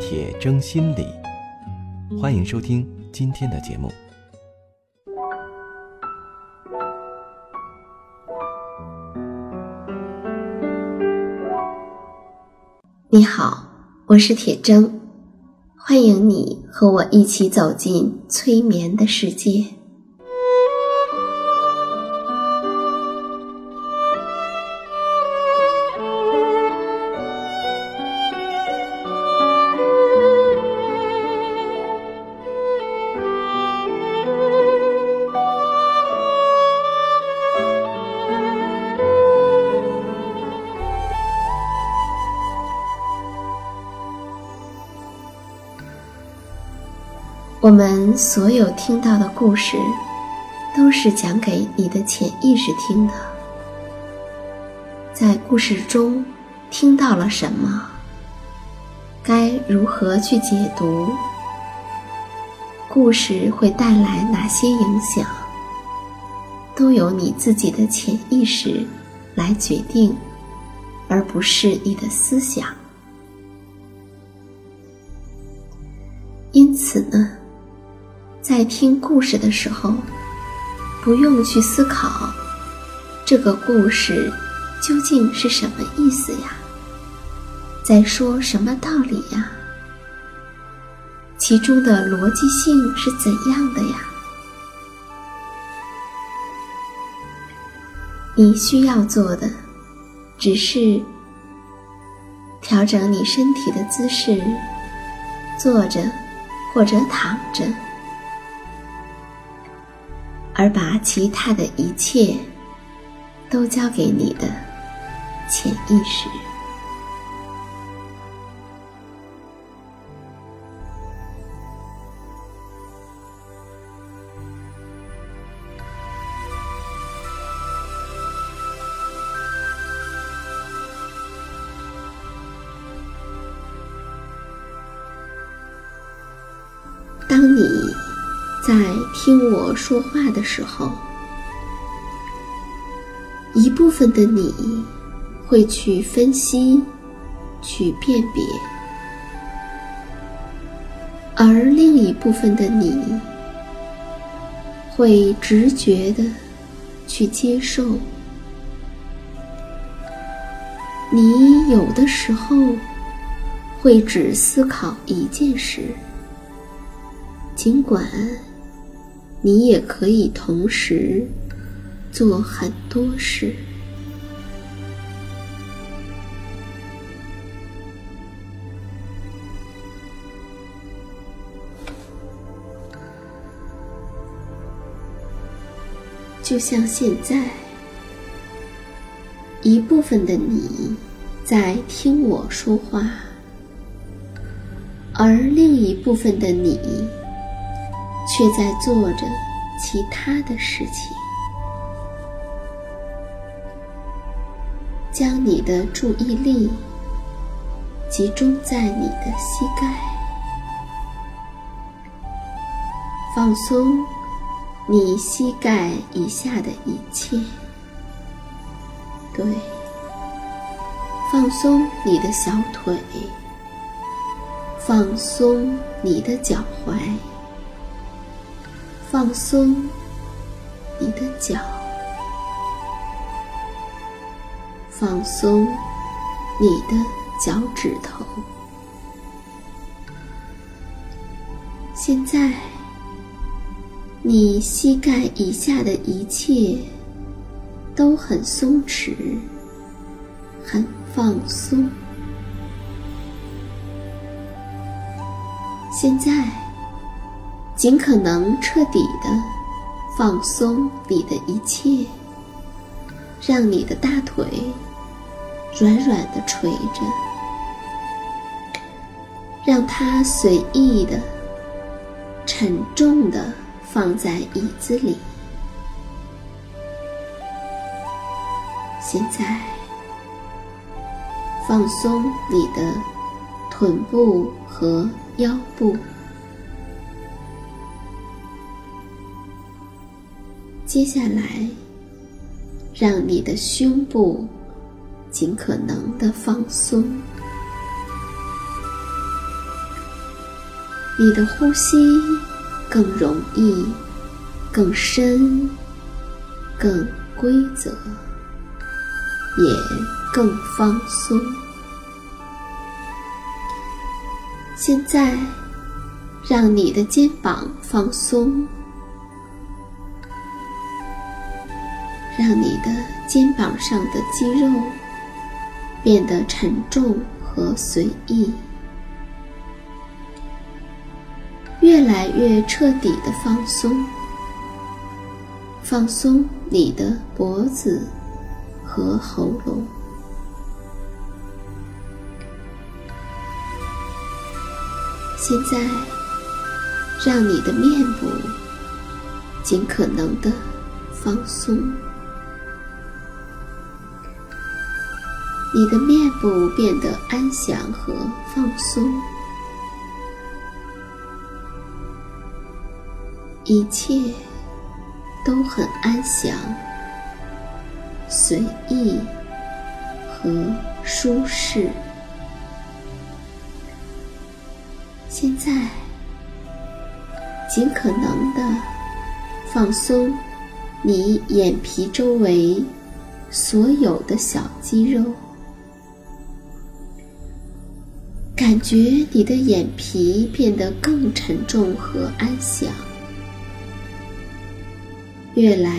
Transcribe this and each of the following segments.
铁铮心理”。欢迎收听今天的节目。你好，我是铁铮，欢迎你和我一起走进催眠的世界。我们所有听到的故事，都是讲给你的潜意识听的。在故事中听到了什么？该如何去解读？故事会带来哪些影响？都由你自己的潜意识来决定，而不是你的思想。因此呢？在听故事的时候，不用去思考这个故事究竟是什么意思呀，在说什么道理呀，其中的逻辑性是怎样的呀？你需要做的只是调整你身体的姿势，坐着或者躺着。而把其他的一切都交给你的潜意识。当你。在听我说话的时候，一部分的你会去分析、去辨别，而另一部分的你会直觉的去接受。你有的时候会只思考一件事，尽管。你也可以同时做很多事，就像现在，一部分的你在听我说话，而另一部分的你。却在做着其他的事情，将你的注意力集中在你的膝盖，放松你膝盖以下的一切，对，放松你的小腿，放松你的脚踝。放松你的脚，放松你的脚趾头。现在，你膝盖以下的一切都很松弛，很放松。现在。尽可能彻底的放松你的一切，让你的大腿软软的垂着，让它随意的、沉重的放在椅子里。现在，放松你的臀部和腰部。接下来，让你的胸部尽可能的放松。你的呼吸更容易、更深、更规则，也更放松。现在，让你的肩膀放松，让你的肩膀上的肌肉变得沉重和随意。越来越彻底的放松，放松你的脖子和喉咙。现在，让你的面部尽可能的放松，你的面部变得安详和放松。一切都很安详、随意和舒适。现在，尽可能的放松你眼皮周围所有的小肌肉，感觉你的眼皮变得更沉重和安详。越来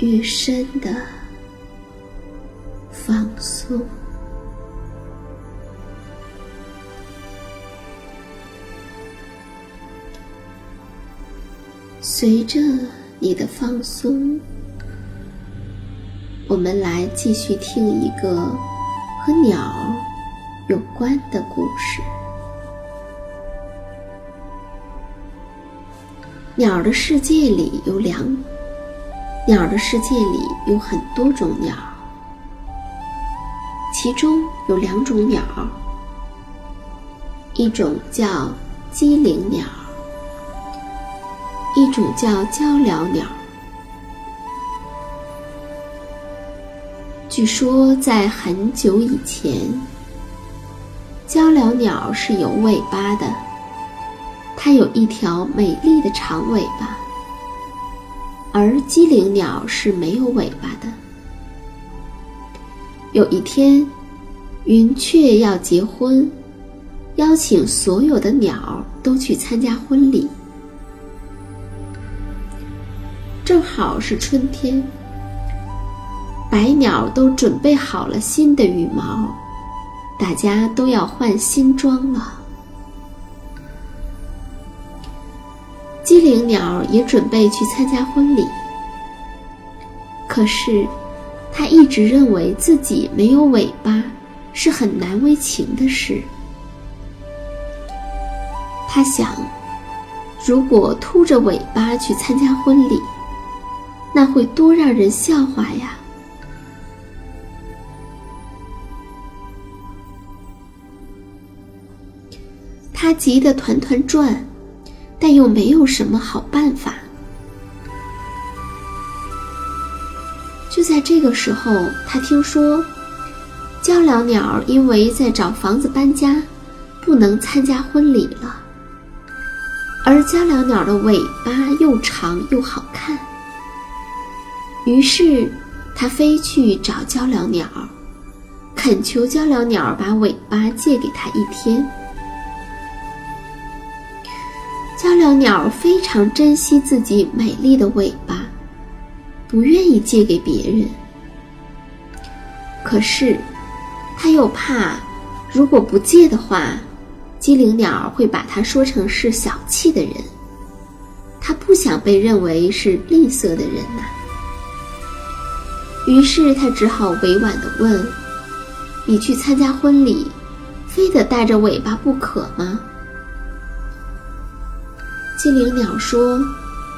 越深的放松，随着你的放松，我们来继续听一个和鸟有关的故事。鸟的世界里有两。鸟的世界里有很多种鸟，其中有两种鸟，一种叫机灵鸟，一种叫鹪鹩鸟。据说在很久以前，鹪鹩鸟是有尾巴的，它有一条美丽的长尾巴。而机灵鸟是没有尾巴的。有一天，云雀要结婚，邀请所有的鸟都去参加婚礼。正好是春天，百鸟都准备好了新的羽毛，大家都要换新装了。机灵鸟也准备去参加婚礼，可是，它一直认为自己没有尾巴是很难为情的事。他想，如果秃着尾巴去参加婚礼，那会多让人笑话呀！他急得团团转。但又没有什么好办法。就在这个时候，他听说，鹪鹩鸟因为在找房子搬家，不能参加婚礼了。而鹪鹩鸟的尾巴又长又好看，于是他飞去找鹪鹩鸟，恳求鹪鹩鸟把尾巴借给他一天。鹪鹩鸟非常珍惜自己美丽的尾巴，不愿意借给别人。可是，他又怕，如果不借的话，机灵鸟会把它说成是小气的人。他不想被认为是吝啬的人呐。于是他只好委婉地问：“你去参加婚礼，非得带着尾巴不可吗？精灵鸟说：“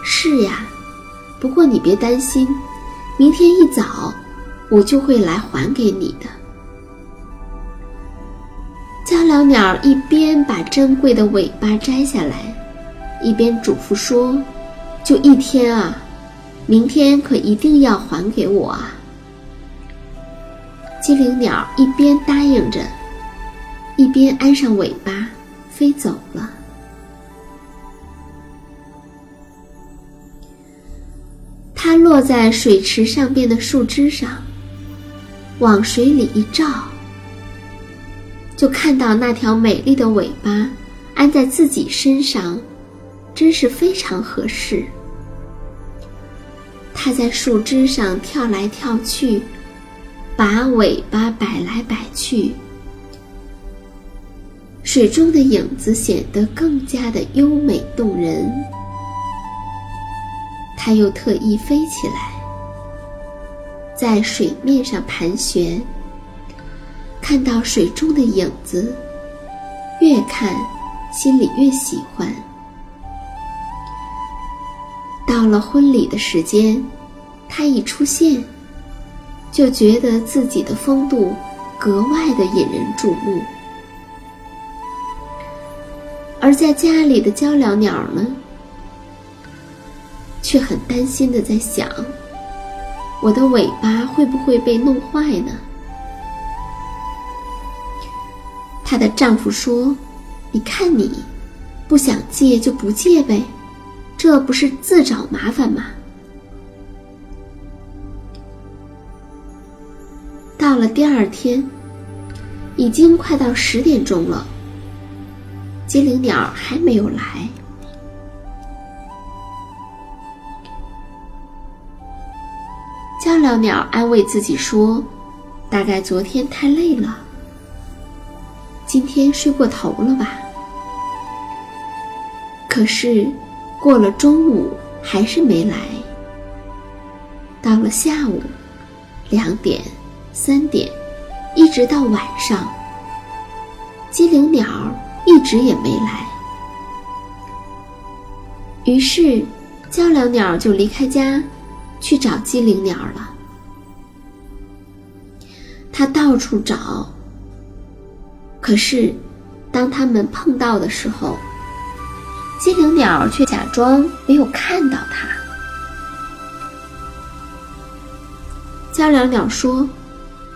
是呀，不过你别担心，明天一早我就会来还给你的。”鹪鹩鸟一边把珍贵的尾巴摘下来，一边嘱咐说：“就一天啊，明天可一定要还给我啊！”精灵鸟一边答应着，一边安上尾巴，飞走了。它落在水池上边的树枝上，往水里一照。就看到那条美丽的尾巴安在自己身上，真是非常合适。它在树枝上跳来跳去，把尾巴摆来摆去，水中的影子显得更加的优美动人。它又特意飞起来，在水面上盘旋。看到水中的影子，越看心里越喜欢。到了婚礼的时间，他一出现，就觉得自己的风度格外的引人注目。而在家里的鹪鹩鸟呢，却很担心的在想：我的尾巴会不会被弄坏呢？她的丈夫说：“你看你，不想借就不借呗，这不是自找麻烦吗？”到了第二天，已经快到十点钟了，精灵鸟还没有来。鹪鹩鸟安慰自己说：“大概昨天太累了。”今天睡过头了吧？可是，过了中午还是没来。到了下午，两点、三点，一直到晚上，机灵鸟一直也没来。于是，鹪鹩鸟就离开家，去找机灵鸟了。它到处找。可是，当他们碰到的时候，机灵鸟却假装没有看到它。鹪鹩鸟说：“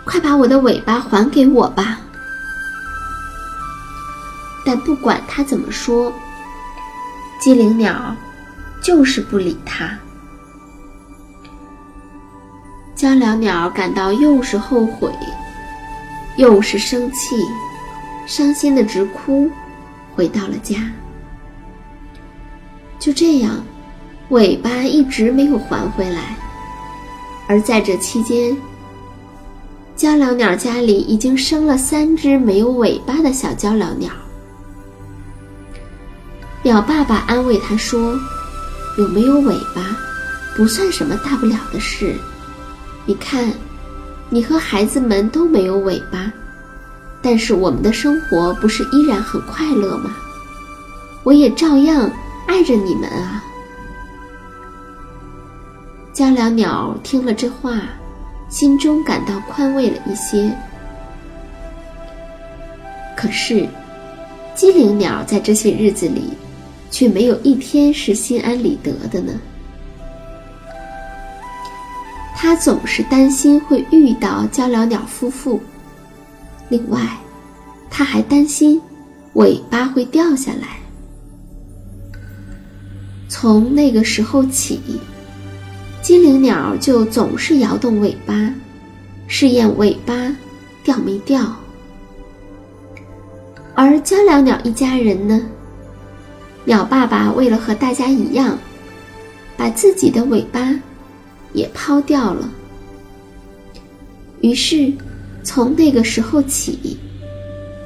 快把我的尾巴还给我吧！”但不管它怎么说，机灵鸟就是不理它。鹪鹩鸟感到又是后悔，又是生气。伤心的直哭，回到了家。就这样，尾巴一直没有还回来。而在这期间，鹪鹩鸟家里已经生了三只没有尾巴的小鹪鹩鸟。鸟爸爸安慰他说：“有没有尾巴，不算什么大不了的事。你看，你和孩子们都没有尾巴。”但是我们的生活不是依然很快乐吗？我也照样爱着你们啊！鹪鹩鸟听了这话，心中感到宽慰了一些。可是，机灵鸟在这些日子里，却没有一天是心安理得的呢。他总是担心会遇到鹪鹩鸟夫妇。另外，他还担心尾巴会掉下来。从那个时候起，精灵鸟就总是摇动尾巴，试验尾巴掉没掉。而鹪鹩鸟一家人呢，鸟爸爸为了和大家一样，把自己的尾巴也抛掉了。于是。从那个时候起，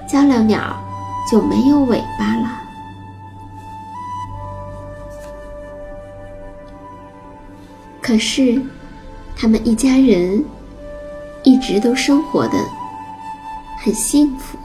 鹪鹩鸟就没有尾巴了。可是，他们一家人一直都生活的很幸福。